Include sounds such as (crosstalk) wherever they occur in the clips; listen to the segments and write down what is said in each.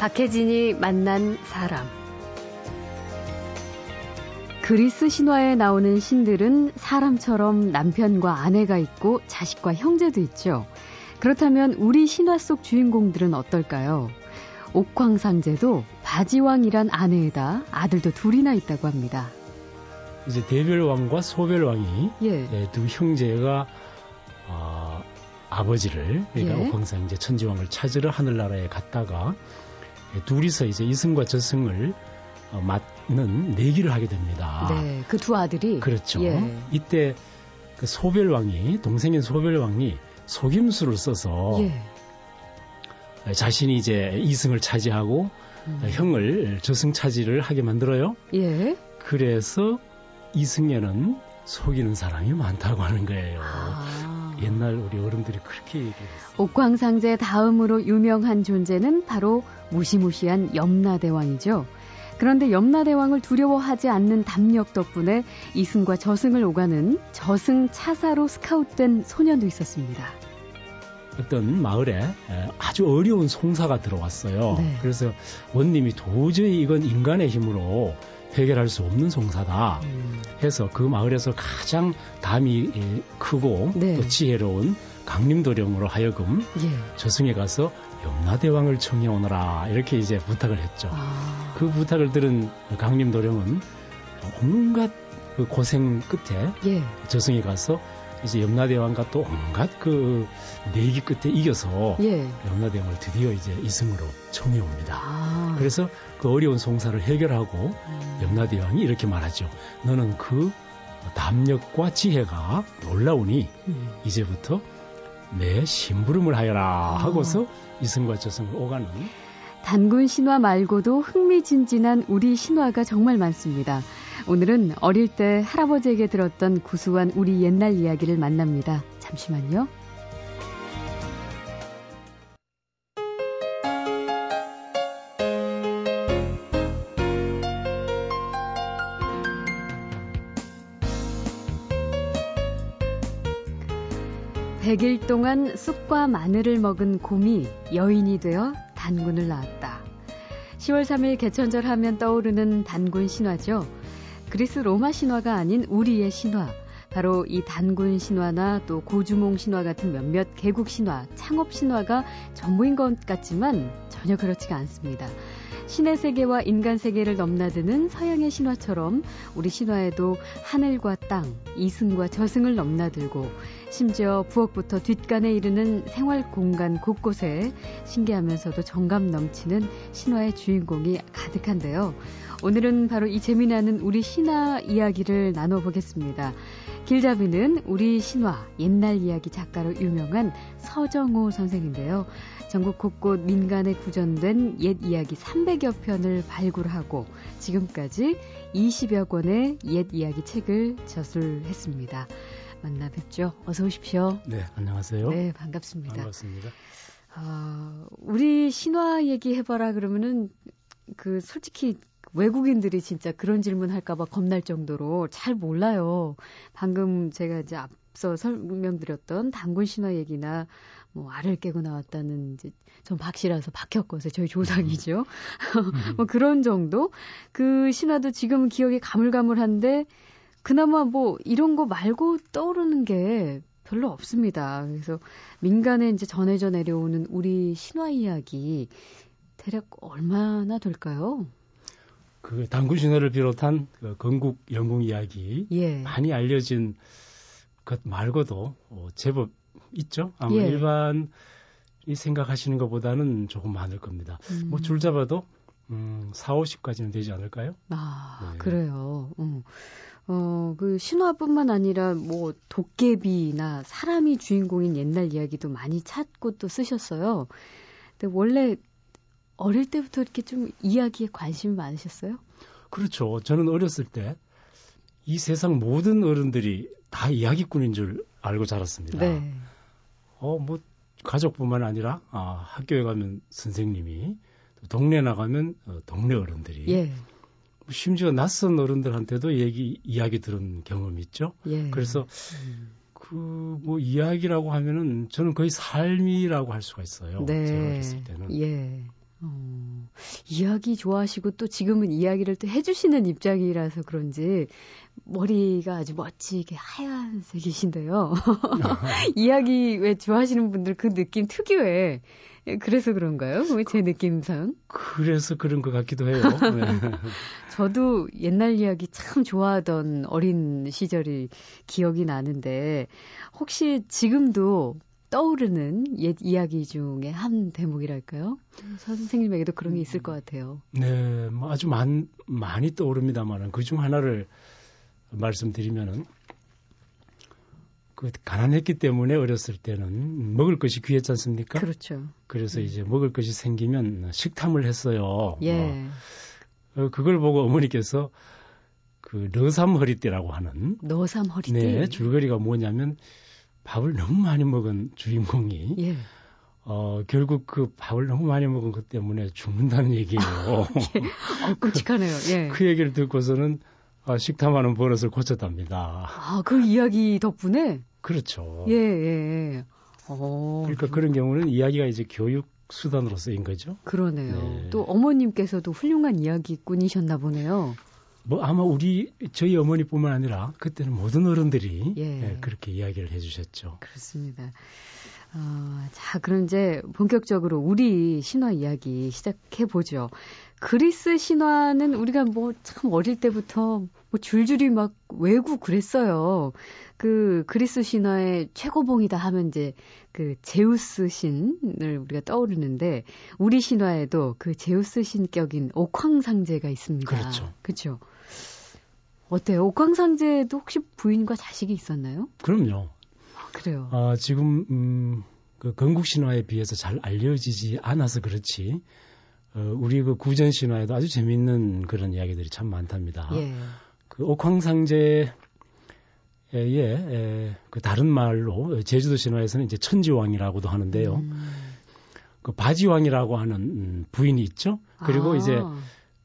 박혜진이 만난 사람. 그리스 신화에 나오는 신들은 사람처럼 남편과 아내가 있고 자식과 형제도 있죠. 그렇다면 우리 신화 속 주인공들은 어떨까요? 옥황상제도 바지왕이란 아내에다 아들도 둘이나 있다고 합니다. 이제 대별왕과 소별왕이 예. 예, 두 형제가 어, 아버지를 그러니까 예. 옥황상제 천지왕을 찾으러 하늘나라에 갔다가 예, 둘이서 이제 이승과 저승을 어, 맞는 내기를 하게 됩니다. 네, 그 두 아들이 그렇죠. 예. 이때 그 소별왕이 동생인 소별왕이 속임수를 써서 예. 자신이 이제 이승을 차지하고 음. 형을 저승 차지를 하게 만들어요. 예. 그래서 이승에는 속이는 사람이 많다고 하는 거예요. 아. 옛날 우리 어른들이 그렇게 얘기했어요. 옥황상제 다음으로 유명한 존재는 바로 무시무시한 염라대왕이죠. 그런데 염라대왕을 두려워하지 않는 담력 덕분에 이승과 저승을 오가는 저승 차사로 스카웃된 소년도 있었습니다. 어떤 마을에 에, 아주 어려운 송사가 들어왔어요. 네. 그래서 원님이 도저히 이건 인간의 힘으로 해결할 수 없는 송사다 해서 그 마을에서 가장 담이 예, 크고 네. 또 지혜로운 강림도령으로 하여금 예. 저승에 가서 염라대왕을 청해 오너라 이렇게 이제 부탁을 했죠. 아. 그 부탁을 들은 강림도령은 온갖 그 고생 끝에 예. 저승에 가서 이제 염라대왕과 또 온갖 그 내기 끝에 이겨서 예. 염라대왕을 드디어 이제 이승으로 청해 옵니다. 아. 그래서 그 어려운 송사를 해결하고 음. 염라대왕이 이렇게 말하죠. 너는 그 담력과 지혜가 놀라우니 음. 이제부터 내 심부름을 하여라 아. 하고서 이승과 저승을 오가는 단군 신화 말고도 흥미진진한 우리 신화가 정말 많습니다. 오늘은 어릴 때 할아버지에게 들었던 구수한 우리 옛날 이야기를 만납니다. 잠시만요. 백일 동안 쑥과 마늘을 먹은 곰이 여인이 되어 단군을 낳았다. 10월 3일 개천절 하면 떠오르는 단군 신화죠. 그리스 로마 신화가 아닌 우리의 신화. 바로 이 단군 신화나 또 고주몽 신화 같은 몇몇 개국 신화, 창업 신화가 전부인 것 같지만 전혀 그렇지가 않습니다. 신의 세계와 인간 세계를 넘나드는 서양의 신화처럼 우리 신화에도 하늘과 땅, 이승과 저승을 넘나들고 심지어 부엌부터 뒷간에 이르는 생활 공간 곳곳에 신기하면서도 정감 넘치는 신화의 주인공이 가득한데요. 오늘은 바로 이 재미나는 우리 신화 이야기를 나눠보겠습니다. 길잡이는 우리 신화 옛날 이야기 작가로 유명한 서정호 선생인데요. 전국 곳곳 민간에 구전된 옛 이야기 300여 편을 발굴하고 지금까지 20여 권의 옛 이야기 책을 저술했습니다. 만나 뵙죠. 어서 오십시오. 네 안녕하세요. 네, 반갑습니다. 반갑습니다. 아, 우리 신화 얘기 해봐라 그러면은 그 솔직히 외국인들이 진짜 그런 질문 할까봐 겁날 정도로 잘 몰라요. 방금 제가 이제 앞서 설명드렸던 단군 신화 얘기나 뭐 알을 깨고 나왔다는 이제 전 박씨라서 박혁거세 저희 조상이죠. (laughs) 뭐 그런 정도. 그 신화도 지금은 기억이 가물가물한데 그나마 뭐 이런 거 말고 떠오르는 게 별로 없습니다. 그래서 민간에 이제 전해져 내려오는 우리 신화 이야기 대략 얼마나 될까요? 그 당군 신화를 비롯한 그 건국 영궁 이야기 예. 많이 알려진 것 말고도 어, 제법 있죠. 아마 예. 일반 이 생각하시는 것보다는 조금 많을 겁니다. 음. 뭐줄 잡아도 음, 4, 50까지는 되지 않을까요? 아, 네. 그래요. 음. 어, 그 신화뿐만 아니라 뭐 도깨비나 사람이 주인공인 옛날 이야기도 많이 찾고 또 쓰셨어요. 근데 원래 어릴 때부터 이렇게 좀 이야기에 관심이 많으셨어요? 그렇죠. 저는 어렸을 때 이 세상 모든 어른들이 다 이야기꾼인 줄 알고 자랐습니다. 네. 어, 뭐 가족뿐만 아니라 아, 학교에 가면 선생님이 또 동네 나가면 어, 동네 어른들이 예. 심지어 낯선 어른들한테도 얘기 이야기 들은 경험이 있죠. 예. 그래서 음. 그뭐 이야기라고 하면은 저는 거의 삶이라고 할 수가 있어요. 제가 어렸을 때는. 예. 어, 이야기 좋아하시고 또 지금은 이야기를 또 해주시는 입장이라서 그런지 머리가 아주 멋지게 하얀색이신데요. (laughs) 이야기 왜 좋아하시는 분들 그 느낌 특유의 그래서 그런가요? 제 느낌상. 그래서 그런 것 같기도 해요. 네. (laughs) 저도 옛날 이야기 참 좋아하던 어린 시절이 기억이 나는데 혹시 지금도 떠오르는 옛 이야기 중에 한 대목이랄까요? 선생님에게도 그런 게 있을 것 같아요. 네, 뭐 아주 많, 많이 떠오릅니다만은 그중 하나를 말씀드리면은 그 가난했기 때문에 어렸을 때는 먹을 것이 귀했지 않습니까? 그렇죠. 그래서 이제 먹을 것이 생기면 식탐을 했어요. 예. 어, 그걸 보고 어머니께서 그 너삼 허리띠라고 하는 너삼 허리띠. 네, 줄거리가 뭐냐면 밥을 너무 많이 먹은 주인공이 예. 어, 결국 그 밥을 너무 많이 먹은 것 때문에 죽는다는 얘기예요. 예. 어, 끔찍하네요. 예. 그 얘기를 듣고서는 아, 식탐하는 버릇을 고쳤답니다. 아, 그 이야기 덕분에? 그렇죠. 예, 예. 어, 그러니까 그런 경우는 이야기가 이제 교육 수단으로 쓰인 거죠. 그러네요. 네. 또 어머님께서도 훌륭한 이야기꾼이셨나 보네요. 뭐 아마 우리 저희 어머니뿐만 아니라 그때는 모든 어른들이 예. 예, 그렇게 이야기를 해주셨죠. 그렇습니다. 어, 자, 그럼 이제 본격적으로 우리 신화 이야기 시작해 보죠. 그리스 신화는 우리가 뭐 참 어릴 때부터 뭐 줄줄이 막 외우고 그랬어요. 그 그리스 신화의 최고봉이다 하면 이제 그 제우스 신을 우리가 떠오르는데 우리 신화에도 그 제우스 신격인 옥황상제가 있습니다. 그렇죠. 그렇죠. 어때요? 옥황상제도 혹시 부인과 자식이 있었나요? 그럼요. 아, 그래요. 아, 지금 음, 그 건국 신화에 비해서 잘 알려지지 않아서 그렇지. 어, 우리 그 구전 신화에도 아주 재미있는 그런 이야기들이 참 많답니다. 예. 그 옥황상제의 에, 그 다른 말로 제주도 신화에서는 이제 천지왕이라고도 하는데요. 음. 그 바지왕이라고 하는 음, 부인이 있죠. 그리고 아, 이제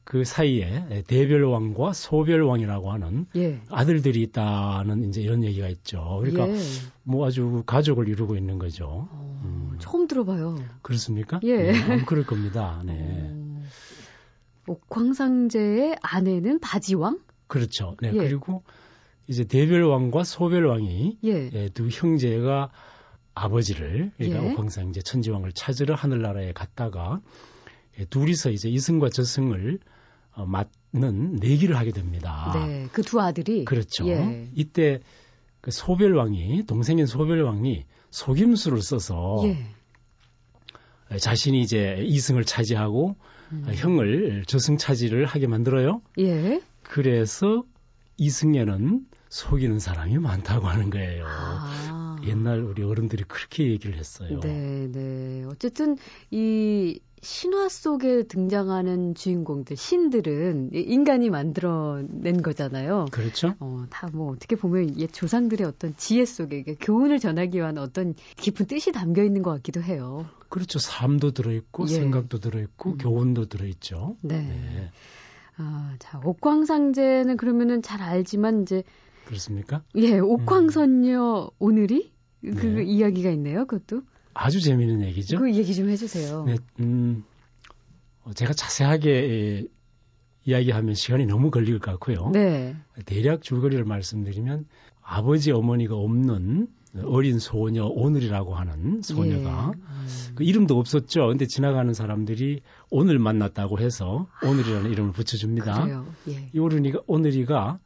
그 사이에 대별왕과 소별왕이라고 하는 예. 아들들이 있다는 이제 이런 얘기가 있죠. 그러니까 예. 뭐 아주 가족을 이루고 있는 거죠. 어, 음. 처음 들어봐요. 그렇습니까? 예. 네, 그럴 겁니다. 네. 어, 옥황상제의 아내는 바지왕? 그렇죠. 네. 예. 그리고 이제 대별왕과 소별왕이 예. 예, 두 형제가 아버지를 그러니까 예. 옥황상제 천지왕을 찾으러 하늘나라에 갔다가 예, 둘이서 이제 이승과 저승을 어, 맞는 내기를 하게 됩니다. 네. 그 두 아들이. 그렇죠. 예. 이때 그 소별왕이 동생인 소별왕이 속임수를 써서 예. 자신이 이제 이승을 차지하고 음. 형을 저승 차지를 하게 만들어요. 예. 그래서 이승에는 속이는 사람이 많다고 하는 거예요. 아. 옛날 우리 어른들이 그렇게 얘기를 했어요. 네, 네. 어쨌든 이 신화 속에 등장하는 주인공들, 신들은 이 인간이 만들어낸 거잖아요. 그렇죠? 어, 다 뭐 어떻게 보면 옛 조상들의 어떤 지혜 속에 교훈을 전하기 위한 어떤 깊은 뜻이 담겨 있는 것 같기도 해요. 그렇죠. 삶도 들어있고 예. 생각도 들어있고 음. 교훈도 들어있죠. 네. 네. 아, 자, 옥황상제는 그러면은 잘 알지만 이제 그렇습니까? 예, 옥황선녀 오늘이 그 네. 이야기가 있네요. 그것도 아주 재미있는 얘기죠. 그 얘기 좀 해주세요. 네, 음, 어, 제가 자세하게 예, 이야기하면 시간이 너무 걸릴 것 같고요. 네. 대략 줄거리를 말씀드리면 아버지 어머니가 없는 어린 소녀 오늘이라고 하는 소녀가 예. 음. 그 이름도 없었죠. 근데 지나가는 사람들이 오늘 만났다고 해서 오늘이라는 이름을 붙여줍니다. 그래요. 예. 이 오늘이가 오늘이가 에,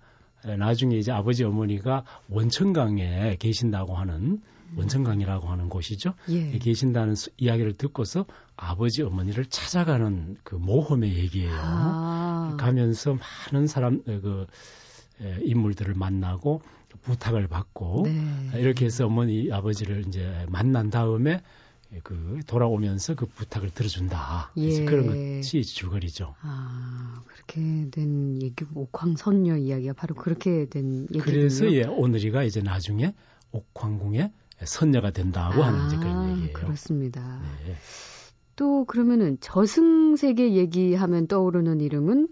나중에 이제 아버지 어머니가 원천강에 계신다고 하는 원천강이라고 하는 곳이죠. 예. 계신다는 수- 이야기를 듣고서 아버지 어머니를 찾아가는 그 모험의 얘기예요. 아. 가면서 많은 사람 에, 그 에, 인물들을 만나고 부탁을 받고 네. 이렇게 해서 어머니 아버지를 이제 만난 다음에 그 돌아오면서 그 부탁을 들어준다. 그래서 예. 그런 것이 줄거리죠. 아, 그렇게 된 얘기, 옥황선녀 이야기가 바로 그렇게 된 얘기군요. 그래서 예, 오늘이가 이제 나중에 옥황궁의 선녀가 된다고 하는 이제 그런 아, 얘기예요. 그렇습니다. 네. 또 그러면은 저승세계 얘기하면 떠오르는 이름은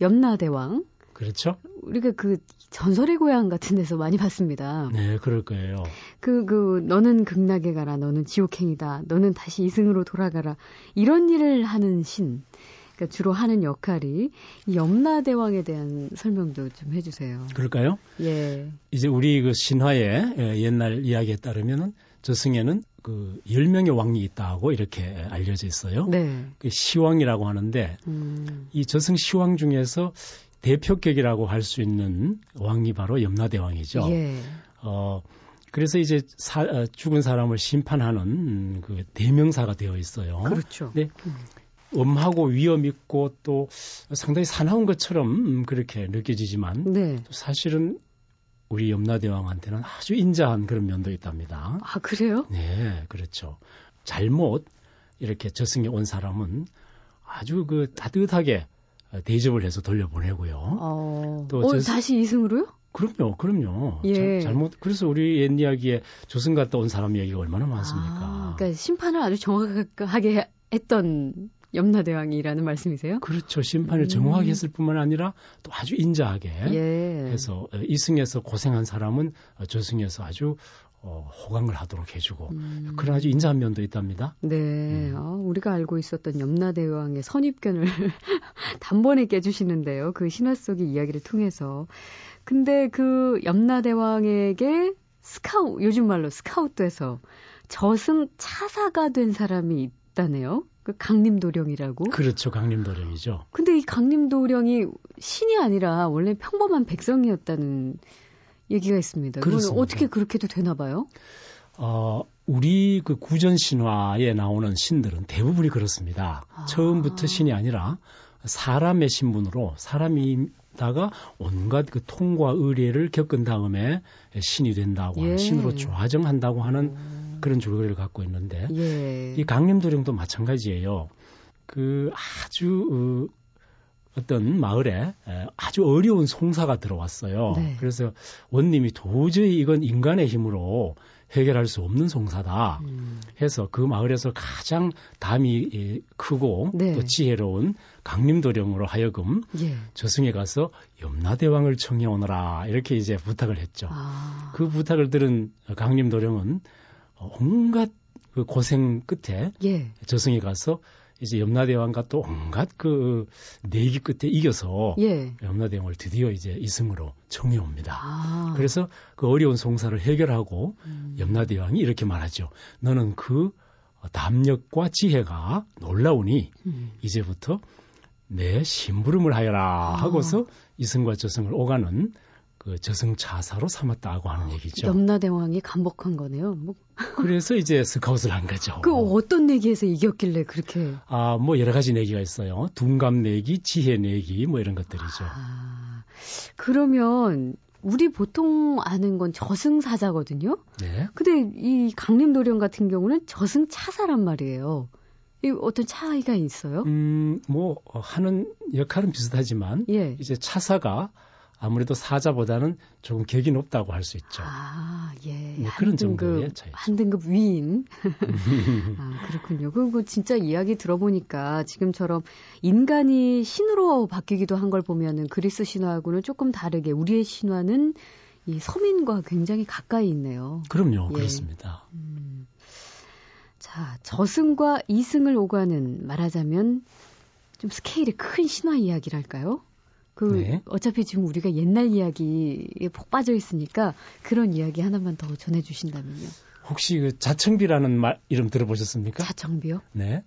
염라대왕. 그렇죠? 우리가 그 전설의 고향 같은 데서 많이 봤습니다. 네, 그럴 거예요. 그, 그, 너는 극락에 가라, 너는 지옥행이다, 너는 다시 이승으로 돌아가라. 이런 일을 하는 신. 그러니까 주로 하는 역할이 염라대왕에 대한 설명도 좀 해주세요. 그럴까요? 예. 이제 우리 그 신화의 예, 옛날 이야기에 따르면은 저승에는 그 10명의 왕이 있다고 이렇게 알려져 있어요. 네. 그 시왕이라고 하는데 음. 이 저승 시왕 중에서 대표격이라고 할 수 있는 왕이 바로 염라대왕이죠. 예. 어, 그래서 이제 사, 어, 죽은 사람을 심판하는 음, 그 대명사가 되어 있어요. 그렇죠. 네. 엄하고 위험 있고 또 상당히 사나운 것처럼 음, 그렇게 느껴지지만 네. 또 사실은 우리 염라대왕한테는 아주 인자한 그런 면도 있답니다. 아, 그래요? 네, 그렇죠. 잘못 이렇게 저승에 온 사람은 아주 그 따뜻하게 대접을 해서 돌려보내고요. 어. 또 어, 저- 다시 이승으로요? 그럼요, 그럼요. 예. 자- 잘못 그래서 우리 옛 이야기에 조승 갔다 온 사람 이야기가 얼마나 많습니까? 아, 그러니까 심판을 아주 정확하게 했던 염라대왕이라는 말씀이세요? 그렇죠. 심판을 음. 정확하게 했을 뿐만 아니라 또 아주 인자하게 예. 해서 어, 이승에서 고생한 사람은 어, 저승에서 아주 어, 호강을 하도록 해주고 음. 그런 아주 인자한 면도 있답니다. 네, 음. 어, 우리가 알고 있었던 염라대왕의 선입견을 (laughs) 단번에 깨주시는데요. 그 신화 속의 이야기를 통해서. 근데 그 염라대왕에게 스카우, 요즘 말로 스카우트해서 저승 차사가 된 사람이 있다네요. 그 강림도령이라고. 그렇죠. 강림도령이죠. 근데 이 강림도령이 신이 아니라 원래 평범한 백성이었다는 얘기가 있습니다. 그렇습니다. 어떻게 그렇게도 되나 봐요? 어, 우리 그 구전 신화에 나오는 신들은 대부분이 그렇습니다. 아. 처음부터 신이 아니라 사람의 신분으로 사람이다가 온갖 그 통과 의례를 겪은 다음에 신이 된다고 하는 예. 신으로 좌정한다고 하는 그런 줄거리를 갖고 있는데 예. 이 강림도령도 마찬가지예요. 그 아주 어, 어떤 마을에 에, 아주 어려운 송사가 들어왔어요. 네. 그래서 원님이 도저히 이건 인간의 힘으로 해결할 수 없는 송사다 음. 해서 그 마을에서 가장 담이 예, 크고 네. 또 지혜로운 강림도령으로 하여금 예. 저승에 가서 염라대왕을 청해 오너라 이렇게 이제 부탁을 했죠. 아. 그 부탁을 들은 강림도령은 온갖 그 고생 끝에 예. 저승에 가서 이제 염라대왕과 또 온갖 그 내기 끝에 이겨서 예. 염라대왕을 드디어 이제 이승으로 청해 옵니다. 아. 그래서 그 어려운 송사를 해결하고 음. 염라대왕이 이렇게 말하죠. 너는 그 담력과 지혜가 놀라우니 음. 이제부터 내 심부름을 하여라 아. 하고서 이승과 저승을 오가는 그 저승차사로 삼았다고 하는 얘기죠. 염라대왕이 감복한 거네요. 뭐, 그래서 이제 스카웃을 한 거죠. 그 어떤 내기에서 이겼길래 그렇게. 아, 뭐 여러 가지 내기가 있어요. 둔감 내기, 지혜 내기, 뭐 이런 것들이죠. 아, 그러면 우리 보통 아는 건 저승사자거든요. 네. 근데 이 강림도령 같은 경우는 저승차사란 말이에요. 이 어떤 차이가 있어요? 음, 뭐 어, 하는 역할은 비슷하지만 예. 이제 차사가 아무래도 사자보다는 조금 격이 높다고 할 수 있죠. 아, 예. 뭐한 그런 등급, 정도의 차이죠. 한 등급 위인. (laughs) 아, 그렇군요. 그리고 진짜 이야기 들어보니까 지금처럼 인간이 신으로 바뀌기도 한 걸 보면은 그리스 신화하고는 조금 다르게 우리의 신화는 이 서민과 굉장히 가까이 있네요. 그럼요, 예. 그렇습니다. 음. 자, 저승과 이승을 오가는 말하자면 좀 스케일이 큰 신화 이야기랄까요? 그 네. 어차피 지금 우리가 옛날 이야기에 폭 빠져 있으니까 그런 이야기 하나만 더 전해 주신다면요. 혹시 그 자청비라는 말 이름 들어보셨습니까? 자청비요? 네.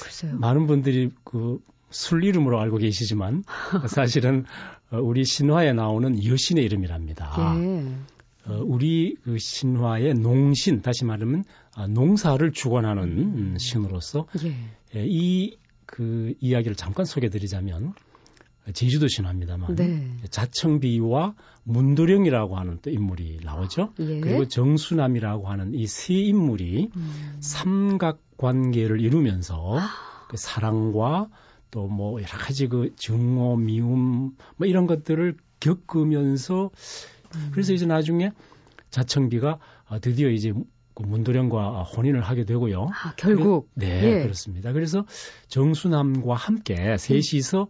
글쎄요. 많은 분들이 그 술 이름으로 알고 계시지만 (laughs) 사실은 어, 우리 신화에 나오는 여신의 이름이랍니다. 예. 어, 우리 그 신화의 농신, 다시 말하면 아, 농사를 주관하는 음, 신으로서 예. 예, 이그 이야기를 잠깐 소개드리자면 제주도 신화입니다만 네. 자청비와 문도령이라고 하는 또 인물이 나오죠. 예. 그리고 정수남이라고 하는 이 세 인물이 음. 삼각 관계를 이루면서 그 사랑과 또 뭐 여러 가지 그 증오, 미움 뭐 이런 것들을 겪으면서 음. 그래서 이제 나중에 자청비가 아, 드디어 이제 그 문도령과 혼인을 하게 되고요. 아, 결국 네, 예. 그렇습니다. 그래서 정수남과 함께 셋이서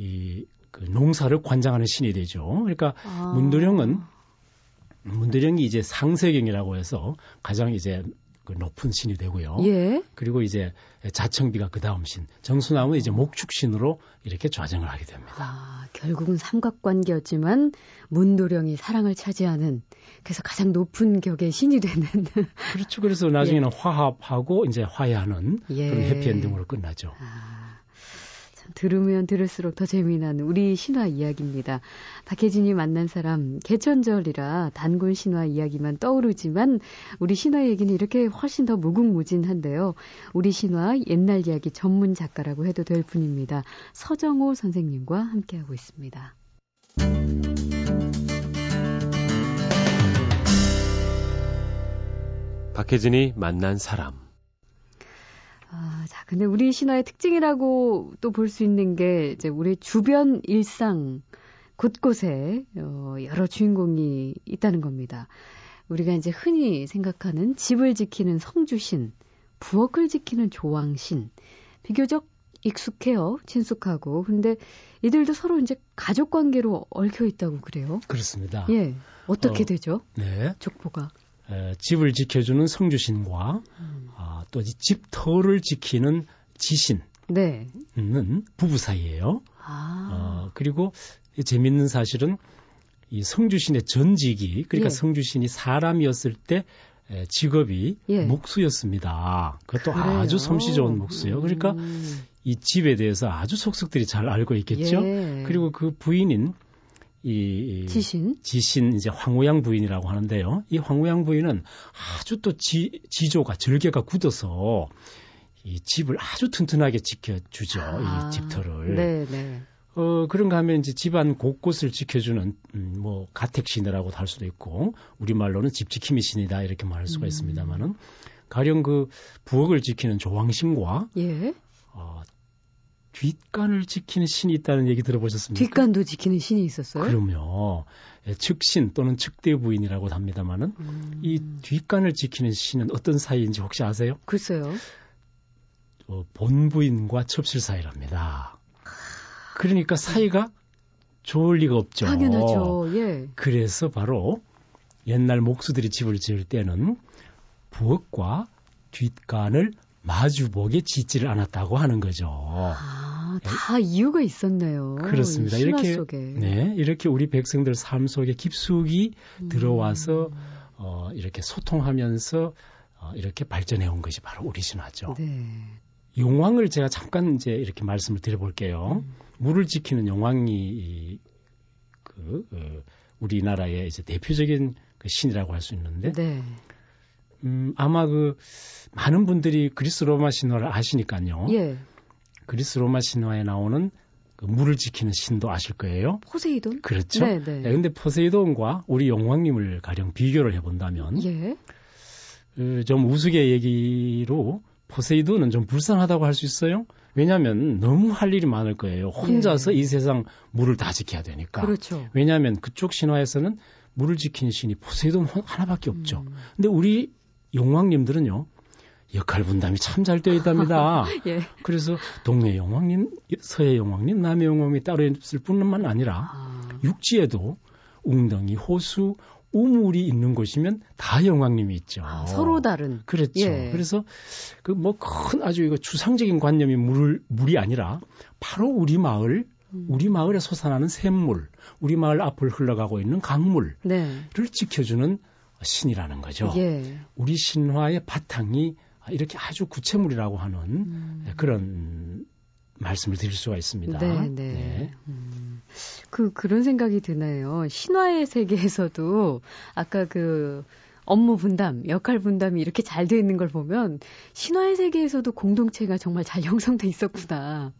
이 그 농사를 관장하는 신이 되죠. 그러니까 아. 문도령은 문도령이 이제 상세경이라고 해서 가장 이제 그 높은 신이 되고요. 예. 그리고 이제 자청비가 그 다음 신, 정수남은 이제 목축신으로 이렇게 좌정을 하게 됩니다. 아, 결국은 삼각관계였지만 문도령이 사랑을 차지하는 그래서 가장 높은 격의 신이 되는. 그렇죠. 그래서 나중에는 (laughs) 예. 화합하고 이제 화해하는 예. 그런 해피엔딩으로 끝나죠. 아. 들으면 들을수록 더 재미난 우리 신화 이야기입니다. 박혜진이 만난 사람 개천절이라 단군 신화 이야기만 떠오르지만 우리 신화 얘기는 이렇게 훨씬 더 무궁무진한데요. 우리 신화 옛날 이야기 전문 작가라고 해도 될 분입니다. 서정호 선생님과 함께하고 있습니다. 박혜진이 만난 사람 아, 자, 근데 우리 신화의 특징이라고 또 볼 수 있는 게 이제 우리 주변 일상 곳곳에 어, 여러 주인공이 있다는 겁니다. 우리가 이제 흔히 생각하는 집을 지키는 성주신, 부엌을 지키는 조왕신, 비교적 익숙해요. 친숙하고. 근데 이들도 서로 이제 가족 관계로 얽혀 있다고 그래요. 그렇습니다. 예. 어떻게 어, 되죠? 네. 족보가. 에, 집을 지켜주는 성주신과 음. 아, 또 집 터를 지키는 지신은 네. 부부 사이예요. 아. 어, 그리고 재밌는 사실은 이 성주신의 전직이 그러니까 예. 성주신이 사람이었을 때 직업이 예. 목수였습니다. 그것도 그래요? 아주 솜씨 좋은 목수요. 그러니까 음. 이 집에 대해서 아주 속속들이 잘 알고 있겠죠. 예. 그리고 그 부인인 이 지신 지신 이제 황우양 부인이라고 하는데요. 이 황우양 부인은 아주 또 지, 지조가 절개가 굳어서 이 집을 아주 튼튼하게 지켜주죠. 아, 이 집터를. 네, 네. 어, 그런가 하면 이제 집안 곳곳을 지켜주는, 음, 뭐, 가택신이라고도 할 수도 있고, 우리말로는 집 지킴이 신이다, 이렇게 말할 수가 음. 있습니다만은, 가령 그 부엌을 지키는 조왕신과, 예. 어, 뒷간을 지키는 신이 있다는 얘기 들어보셨습니까? 뒷간도 지키는 신이 있었어요? 그럼요. 예, 측신 또는 측대 부인이라고 합니다만은 음. 이 뒷간을 지키는 신은 어떤 사이인지 혹시 아세요? 글쎄요. 어, 본부인과 첩실 사이랍니다. 그러니까 사이가 좋을 리가 없죠. 당연하죠. 예. 그래서 바로 옛날 목수들이 집을 지을 때는 부엌과 뒷간을 마주보게 짓지를 않았다고 하는 거죠. 아, 다 네. 이유가 있었네요. 그렇습니다. 이렇게 속에. 네, 이렇게 우리 백성들 삶 속에 깊숙이 음. 들어와서 어, 이렇게 소통하면서 어, 이렇게 발전해 온 것이 바로 우리 신화죠. 네. 용왕을 제가 잠깐 이제 이렇게 말씀을 드려볼게요. 음. 물을 지키는 용왕이 그 어, 우리나라의 이제 대표적인 그 신이라고 할 수 있는데 네. 음, 아마 그 많은 분들이 그리스 로마 신화를 아시니까요. 예. 그리스 로마 신화에 나오는 그 물을 지키는 신도 아실 거예요. 포세이돈? 그렇죠. 네, 네. 네, 근데 포세이돈과 우리 용왕님을 가령 비교를 해본다면, 예. 그, 좀 우스개 얘기로 포세이돈은 좀 불쌍하다고 할 수 있어요. 왜냐하면 너무 할 일이 많을 거예요. 혼자서 예. 이 세상 물을 다 지켜야 되니까. 그렇죠. 왜냐하면 그쪽 신화에서는 물을 지키는 신이 포세이돈 하나밖에 없죠. 음. 근데 우리 용왕님들은요. 역할 분담이 참 잘 되어 있답니다. (laughs) 예. 그래서 동네 용왕님, 서해 용왕님, 남해 용왕이 따로 있을 뿐만 아니라 아. 육지에도 웅덩이, 호수, 우물이 있는 곳이면 다 영왕님이 있죠. 아, 서로 다른. 그렇죠. 예. 그래서 그 뭐 큰 아주 이거 추상적인 관념이 물 물이 아니라 바로 우리 마을 음. 우리 마을에 솟아나는 샘물, 우리 마을 앞을 흘러가고 있는 강물을 네. 지켜주는 신이라는 거죠. 예. 우리 신화의 바탕이 이렇게 아주 구체물이라고 하는 음. 그런 말씀을 드릴 수가 있습니다. 네, 네. 네. 음. 그 그런 생각이 드네요. 신화의 세계에서도 아까 그 업무 분담, 역할 분담이 이렇게 잘 돼 있는 걸 보면 신화의 세계에서도 공동체가 정말 잘 (laughs) 형성돼 있었구나.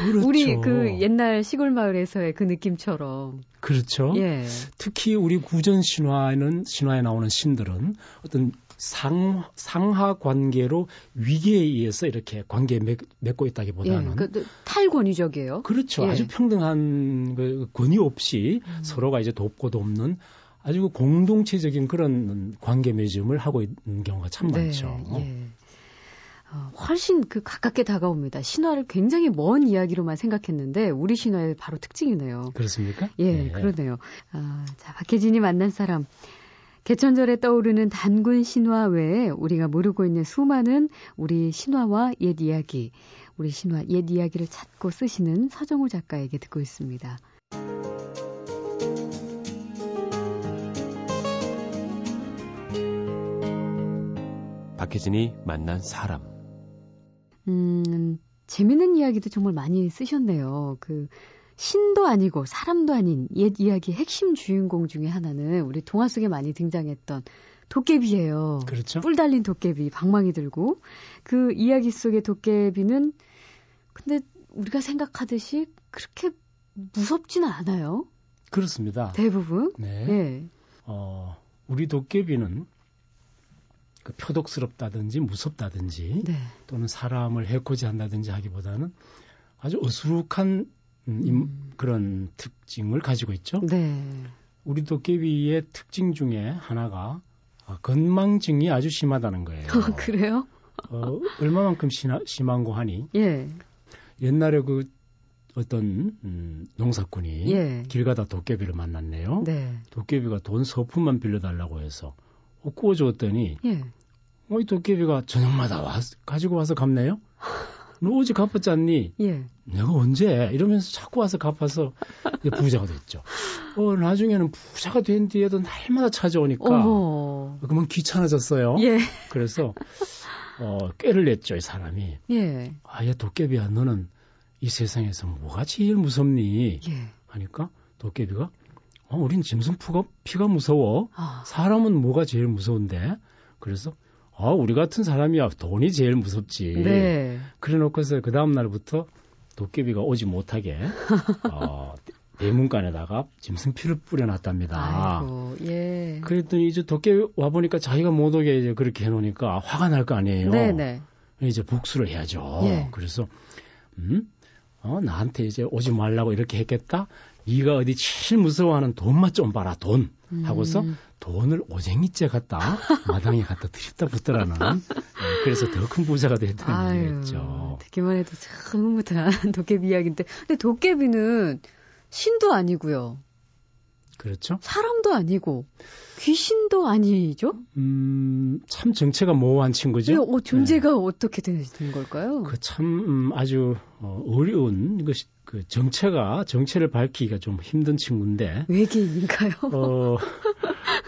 그렇죠. 우리 그 옛날 시골 마을에서의 그 느낌처럼. 그렇죠. 예. 특히 우리 구전 신화에는 신화에 나오는 신들은 어떤 상, 상하 관계로 위계에 의해서 이렇게 관계 맺, 고 있다기보다는. 예, 그, 탈권위적이에요. 그렇죠. 예. 아주 평등한 그 권위 없이 음. 서로가 이제 돕고 돕는 아주 그 공동체적인 그런 관계 맺음을 하고 있는 경우가 참 네, 많죠. 예. 어, 훨씬 그 가깝게 다가옵니다. 신화를 굉장히 먼 이야기로만 생각했는데 우리 신화의 바로 특징이네요. 그렇습니까? 예, 네. 그러네요. 아, 자, 박혜진이 만난 사람. 개천절에 떠오르는 단군 신화 외에 우리가 모르고 있는 수많은 우리 신화와 옛 이야기, 우리 신화 옛 이야기를 찾고 쓰시는 서정우 작가에게 듣고 있습니다. 박혜진이 만난 사람. 음, 재밌는 이야기도 정말 많이 쓰셨네요. 그 신도 아니고 사람도 아닌 옛 이야기 핵심 주인공 중에 하나는 우리 동화 속에 많이 등장했던 도깨비예요. 그렇죠. 뿔 달린 도깨비, 방망이 들고 그 이야기 속의 도깨비는 근데 우리가 생각하듯이 그렇게 무섭지는 않아요. 그렇습니다. 대부분. 네. 네. 어, 우리 도깨비는 그 표독스럽다든지 무섭다든지 네. 또는 사람을 해코지 한다든지 하기보다는 아주 어수룩한 음, 음. 그런 특징을 가지고 있죠. 네. 우리 도깨비의 특징 중에 하나가 아, 건망증이 아주 심하다는 거예요. 어, (laughs) 그래요? 어, 얼마만큼 심하, 심한고 하니? 예. 옛날에 그 어떤 음, 농사꾼이 예. 길 가다 도깨비를 만났네요. 네. 도깨비가 돈 서푼만 빌려달라고 해서 어, 구워줬더니 예. 어, 이 도깨비가 저녁마다 와, 가지고 와서 갚네요. 너 어제 갚았지 않니? 예. 내가 언제? 이러면서 자꾸 와서 갚아서 부자가 됐죠. 어, 나중에는 부자가 된 뒤에도 날마다 찾아오니까 어머. 그러면 귀찮아졌어요. 예. 그래서 어, 꾀를 냈죠, 이 사람이. 예. 아, 얘 도깨비야, 너는 이 세상에서 뭐가 제일 무섭니? 예. 하니까 도깨비가 어, 우린 짐승푸가 피가 무서워. 아. 사람은 뭐가 제일 무서운데? 그래서 아, 우리 같은 사람이야 돈이 제일 무섭지. 네. 그래 놓고서 그 다음 날부터 도깨비가 오지 못하게 (laughs) 어, 대문간에다가 짐승피를 뿌려놨답니다. 아이고, 예. 그랬더니 이제 도깨비 와 보니까 자기가 못 오게 이제 그렇게 해놓으니까 화가 날 거 아니에요. 네네. 네. 이제 복수를 해야죠. 예. 그래서 음, 어 나한테 이제 오지 말라고 이렇게 했겠다. 네가 어디 제일 무서워하는 돈만 좀 봐라 돈 하고서 음. 돈을 오쟁이째 갖다 마당에 갖다 드립다 붙더라는 네, 그래서 더 큰 부자가 됐다는 얘기겠죠. 듣기만 해도 참 흐뭇한 (laughs) 도깨비 이야기인데 근데 도깨비는 신도 아니고요. 그렇죠. 사람도 아니고 귀신도 아니죠? 음, 참 정체가 모호한 친구죠. 네, 어, 존재가 네. 어떻게 되는 걸까요? 그참 음, 아주 어, 어려운 것이 그 정체가 정체를 밝히기가 좀 힘든 친구인데 외계인인가요? 어,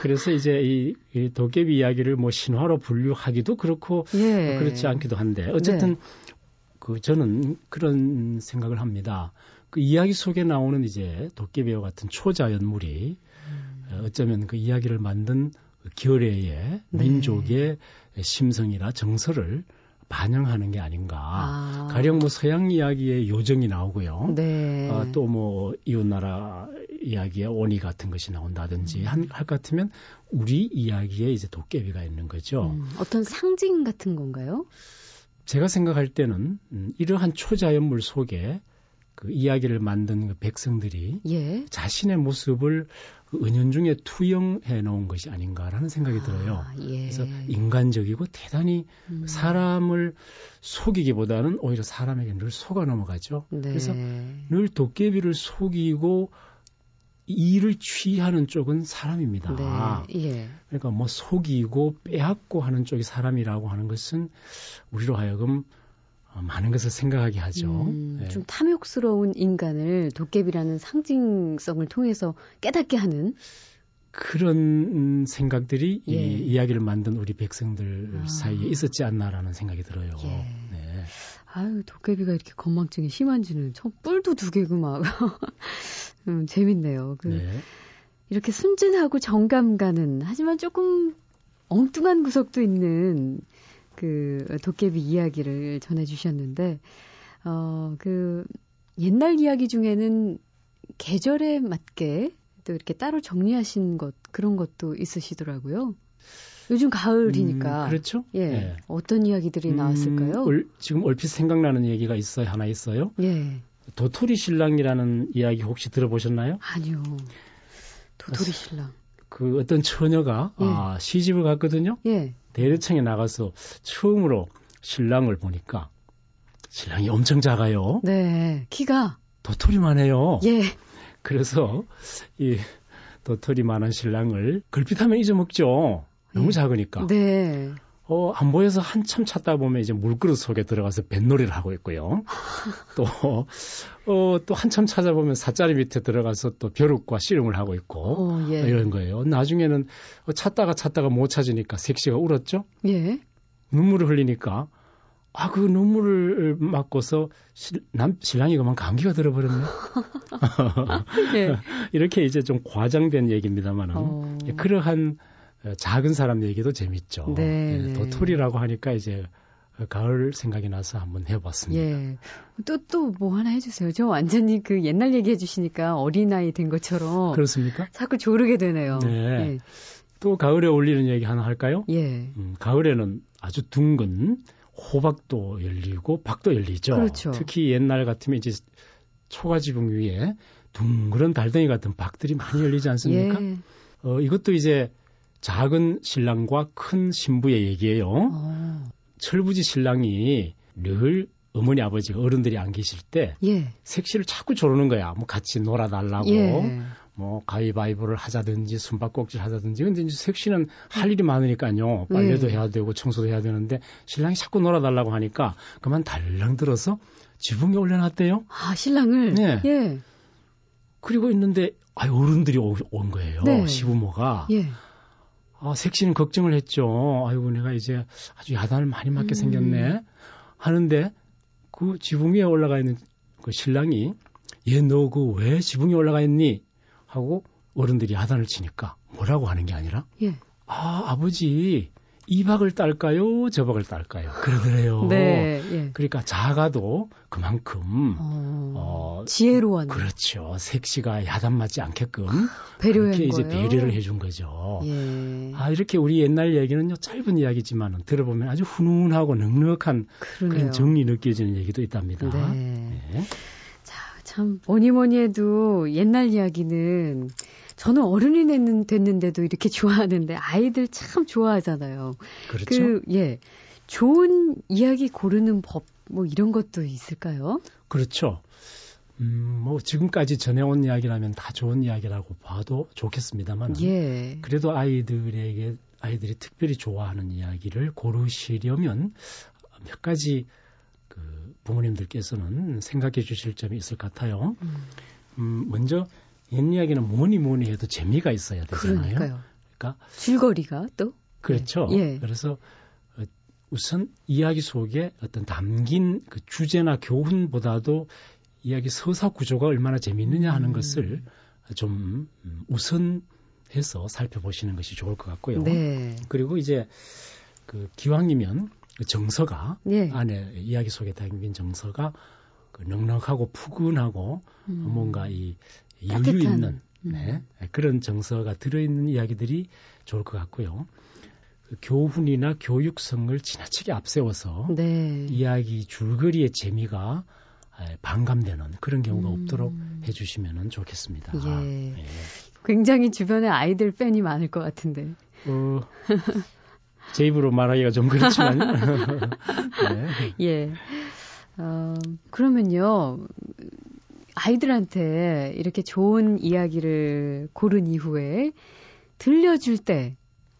그래서 이제 이, 이 도깨비 이야기를 뭐 신화로 분류하기도 그렇고 예. 그렇지 않기도 한데 어쨌든 네. 그 저는 그런 생각을 합니다. 그 이야기 속에 나오는 이제 도깨비와 같은 초자 연물이 음. 어쩌면 그 이야기를 만든 그 결의의 네. 민족의 심성이나 정서를 반영하는 게 아닌가. 아. 가령 뭐 서양 이야기의 요정이 나오고요. 네. 어, 또뭐 이웃나라 이야기의 원이 같은 것이 나온다든지 음. 한, 할것 같으면 우리 이야기에 이제 도깨비가 있는 거죠. 음, 어떤 상징 같은 건가요? 제가 생각할 때는 음, 이러한 초자연물 속에 그 이야기를 만든 그 백성들이 예. 자신의 모습을 그 은연중에 투영해 놓은 것이 아닌가라는 생각이 아, 들어요. 예. 그래서 인간적이고 대단히 음. 사람을 속이기보다는 오히려 사람에게 늘 속아 넘어가죠. 네. 그래서 늘 도깨비를 속이고 이를 취하는 쪽은 사람입니다. 네. 예. 그러니까 뭐 속이고 빼앗고 하는 쪽이 사람이라고 하는 것은 우리로 하여금 어, 많은 것을 생각하게 하죠. 음, 네. 좀 탐욕스러운 인간을 도깨비라는 상징성을 통해서 깨닫게 하는 그런 생각들이 예. 이 이야기를 만든 우리 백성들 아. 사이에 있었지 않나라는 생각이 들어요. 예. 네. 아유 도깨비가 이렇게 건망증이 심한지는 저 뿔도 두 개고 막 (laughs) 음, 재밌네요. 그 네. 이렇게 순진하고 정감 가는 하지만 조금 엉뚱한 구석도 있는 그 도깨비 이야기를 전해주셨는데, 어, 그 옛날 이야기 중에는 계절에 맞게 또 이렇게 따로 정리하신 것, 그런 것도 있으시더라고요. 요즘 가을이니까. 음, 그렇죠. 예. 예. 어떤 이야기들이 음, 나왔을까요? 얼, 지금 얼핏 생각나는 얘기가 있어요. 하나 있어요. 예. 도토리 신랑이라는 이야기 혹시 들어보셨나요? 아니요. 도토리 신랑. 그 어떤 처녀가 예. 아, 시집을 갔거든요. 예. 대대청에 나가서 처음으로 신랑을 보니까 신랑이 엄청 작아요. 네, 키가 도토리만 해요. 예. 그래서 이 많은 신랑을 걸핏하면 잊어먹죠. 너무 네. 작으니까. 네. 어, 안 보여서 한참 찾다 보면 이제 물그릇 속에 들어가서 뱃놀이를 하고 있고요. (laughs) 또, 어, 또 한참 찾아보면 사짜리 밑에 들어가서 또 벼룩과 씨름을 하고 있고, 어, 예. 이런 거예요. 나중에는 어, 찾다가 찾다가 못 찾으니까 색시가 울었죠? 예. 눈물을 흘리니까, 아, 그 눈물을 맞고서 실, 남, 신랑이 그만 감기가 들어버렸네. (laughs) 예. (laughs) 이렇게 이제 좀 과장된 얘기입니다만은, 어... 그러한 어, 작은 사람 얘기도 재밌죠. 네, 예, 네. 도토리라고 하니까 이제 가을 생각이 나서 한번 해봤습니다. 예. 또, 또 뭐 하나 해주세요. 저 완전히 그 옛날 얘기 해 주시니까 어린아이 된 것처럼. 그렇습니까? 자꾸 조르게 되네요. 네. 예. 또 가을에 어울리는 얘기 하나 할까요? 예. 음, 가을에는 아주 둥근 호박도 열리고 박도 열리죠. 그렇죠. 특히 옛날 같으면 이제 초가지붕 위에 둥그런 달덩이 같은 박들이 많이 열리지 않습니까? 예. 어, 이것도 이제 작은 신랑과 큰 신부의 얘기예요. 어. 철부지 신랑이 늘 어머니 아버지가 어른들이 안 계실 때 예. 색시를 자꾸 조르는 거야. 뭐 같이 놀아달라고 예. 뭐 가위바위보를 하자든지 숨바꼭질 하자든지 근데 이제 색시는 할 일이 많으니까요. 빨래도 예. 해야 되고 청소도 해야 되는데 신랑이 자꾸 놀아달라고 하니까 그만 달랑 들어서 지붕에 올려놨대요. 아 신랑을. 네. 예. 그리고 있는데 아 어른들이 오, 온 거예요. 네. 시부모가. 예. 아, 색시는 걱정을 했죠. 아이고, 내가 이제 아주 야단을 많이 맞게 음. 생겼네. 하는데 그 지붕 위에 올라가 있는 그 신랑이 얘 너 그 왜 지붕 위에 올라가 있니? 하고 어른들이 야단을 치니까 뭐라고 하는 게 아니라 예. 아, 아버지 이 박을 딸까요? 저 박을 딸까요? 그러더래요. (laughs) 네, 예. 그러니까 작아도 그만큼 어, 어 지혜로운 그렇죠. 색시가 야단 맞지 않게끔 (gasps) 배려한 그렇게 이제 배려를 해준 거죠. 예. 아 이렇게 우리 옛날 얘기는요 짧은 이야기지만 들어보면 아주 훈훈하고 넉넉한 그러네요. 그런 정리 느껴지는 얘기도 있답니다. 네. 네. 자, 참 뭐니 뭐니 해도 옛날 이야기는 저는 어른이 됐는데도 이렇게 (laughs) 좋아하는데 아이들 참 좋아하잖아요. 그렇죠. 그, 예. 좋은 이야기 고르는 법, 뭐 이런 것도 있을까요? 그렇죠. 음, 뭐 지금까지 전해온 이야기라면 다 좋은 이야기라고 봐도 좋겠습니다만. 예. 그래도 아이들에게 아이들이 특별히 좋아하는 이야기를 고르시려면 몇 가지 그 부모님들께서는 생각해 주실 점이 있을 것 같아요. 음, 음 먼저 옛 이야기는 뭐니 뭐니 해도 재미가 있어야 되잖아요. 그러니까요. 그러니까 줄거리가 또 그렇죠. 예. 그래서 어, 우선 이야기 속에 어떤 담긴 그 주제나 교훈보다도 이야기 서사 구조가 얼마나 재미있느냐 하는 음. 것을 좀 음, 우선해서 살펴보시는 것이 좋을 것 같고요. 네. 그리고 이제 그 기왕이면 그 정서가 네. 안에 이야기 속에 담긴 정서가 그 넉넉하고 푸근하고 음. 뭔가 이 여유 있는 음. 네, 그런 정서가 들어있는 이야기들이 좋을 것 같고요. 그 교훈이나 교육성을 지나치게 앞세워서 네. 이야기 줄거리의 재미가 반감되는 그런 경우가 음. 없도록 해주시면 좋겠습니다. 예. 예. 굉장히 주변에 아이들 팬이 많을 것 같은데. 어, 제 입으로 말하기가 좀 그렇지만. (laughs) (laughs) 네. 예. 어, 그러면요. 아이들한테 이렇게 좋은 이야기를 고른 이후에 들려줄 때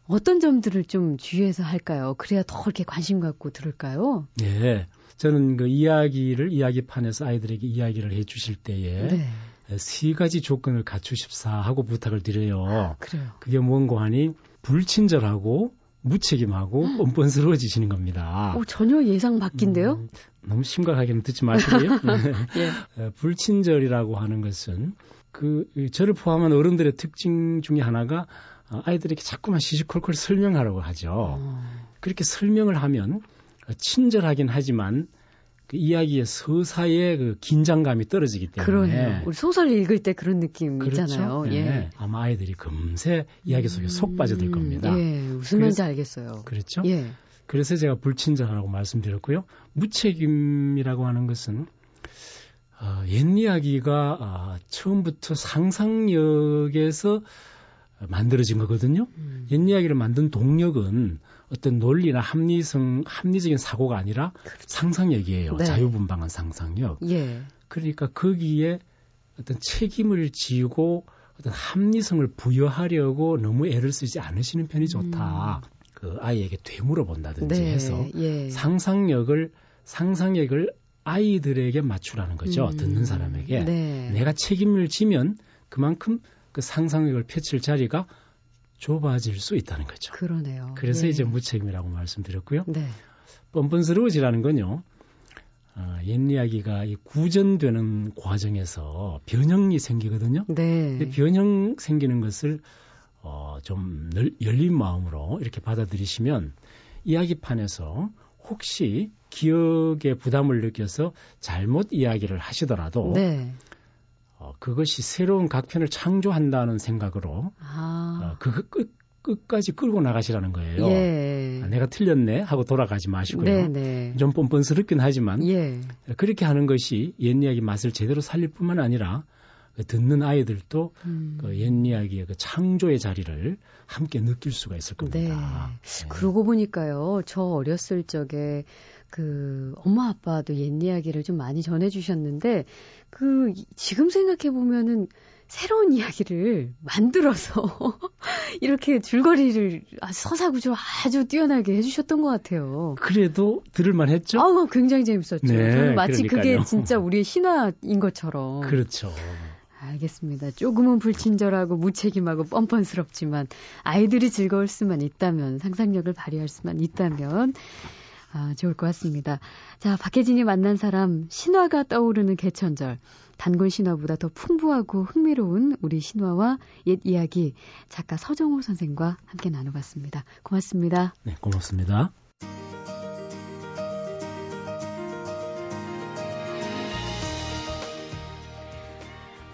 어떤 점들을 좀 주의해서 할까요? 그래야 더 이렇게 관심 갖고 들을까요? 네. 저는 그 이야기를 이야기판에서 아이들에게 이야기를 해 주실 때에 네. 세 가지 조건을 갖추십사 하고 부탁을 드려요. 아, 그래요. 그게 뭔고 하니 불친절하고 무책임하고 음. 뻔뻔스러워지시는 겁니다. 오, 전혀 예상 밖인데요? 음, 너무 심각하게는 듣지 마시고요. (laughs) 네. 예. 불친절이라고 하는 것은 그 저를 포함한 어른들의 특징 중에 하나가 어, 아이들에게 자꾸만 시시콜콜 설명하라고 하죠. 어. 그렇게 설명을 하면 친절하긴 하지만 그 이야기의 서사의 그 긴장감이 떨어지기 때문에 그러네요. 우리 소설 읽을 때 그런 느낌 그렇죠? 있잖아요. 네. 예. 아마 아이들이 금세 이야기 속에 음, 속 빠져들 겁니다. 예, 무슨 말인지 알겠어요. 그렇죠. 예. 그래서 제가 불친절하라고 말씀드렸고요. 무책임이라고 하는 것은 어, 옛 이야기가 어, 처음부터 상상력에서 만들어진 거거든요. 음. 옛 이야기를 만든 동력은 어떤 논리나 합리성, 합리적인 사고가 아니라 그렇죠. 상상력이에요. 네. 자유분방한 상상력. 예. 그러니까 거기에 어떤 책임을 지고 어떤 합리성을 부여하려고 너무 애를 쓰지 않으시는 편이 좋다. 음. 그 아이에게 되물어 본다든지 네, 해서 예. 상상력을 상상력을 아이들에게 맞추라는 거죠. 음. 듣는 사람에게 네. 내가 책임을 지면 그만큼 그 상상력을 펼칠 자리가 좁아질 수 있다는 거죠. 그러네요. 그래서 네. 이제 무책임이라고 말씀드렸고요. 네. 뻔뻔스러워지라는 건요. 어, 옛 이야기가 이 구전되는 과정에서 변형이 생기거든요. 네. 변형 생기는 것을 어, 좀 널, 열린 마음으로 이렇게 받아들이시면 이야기판에서 혹시 기억에 부담을 느껴서 잘못 이야기를 하시더라도 네. 어, 그것이 새로운 각편을 창조한다는 생각으로 아. 어, 그 끝, 끝까지 끌고 나가시라는 거예요. 예. 아, 내가 틀렸네 하고 돌아가지 마시고요. 네네. 네. 좀 뻔뻔스럽긴 하지만 예. 그렇게 하는 것이 옛 이야기 맛을 제대로 살릴 뿐만 아니라 그 듣는 아이들도 음. 그 옛 이야기의 그 창조의 자리를 함께 느낄 수가 있을 겁니다. 네. 네. 그러고 보니까요, 저 어렸을 적에 그 엄마 아빠도 옛 이야기를 좀 많이 전해주셨는데 그 지금 생각해 보면은 새로운 이야기를 만들어서 (laughs) 이렇게 줄거리를 서사구조 아주 뛰어나게 해주셨던 것 같아요. 그래도 들을만 했죠? 아, 굉장히 재밌었죠. 네, 마치 그러니까요. 그게 진짜 우리의 신화인 것처럼. 그렇죠. 알겠습니다. 조금은 불친절하고 무책임하고 뻔뻔스럽지만 아이들이 즐거울 수만 있다면 상상력을 발휘할 수만 있다면 아, 좋을 것 같습니다. 자, 박혜진이 만난 사람 신화가 떠오르는 개천절. 단군 신화보다 더 풍부하고 흥미로운 우리 신화와 옛 이야기 작가 서정호 선생과 함께 나눠봤습니다. 고맙습니다. 네, 고맙습니다.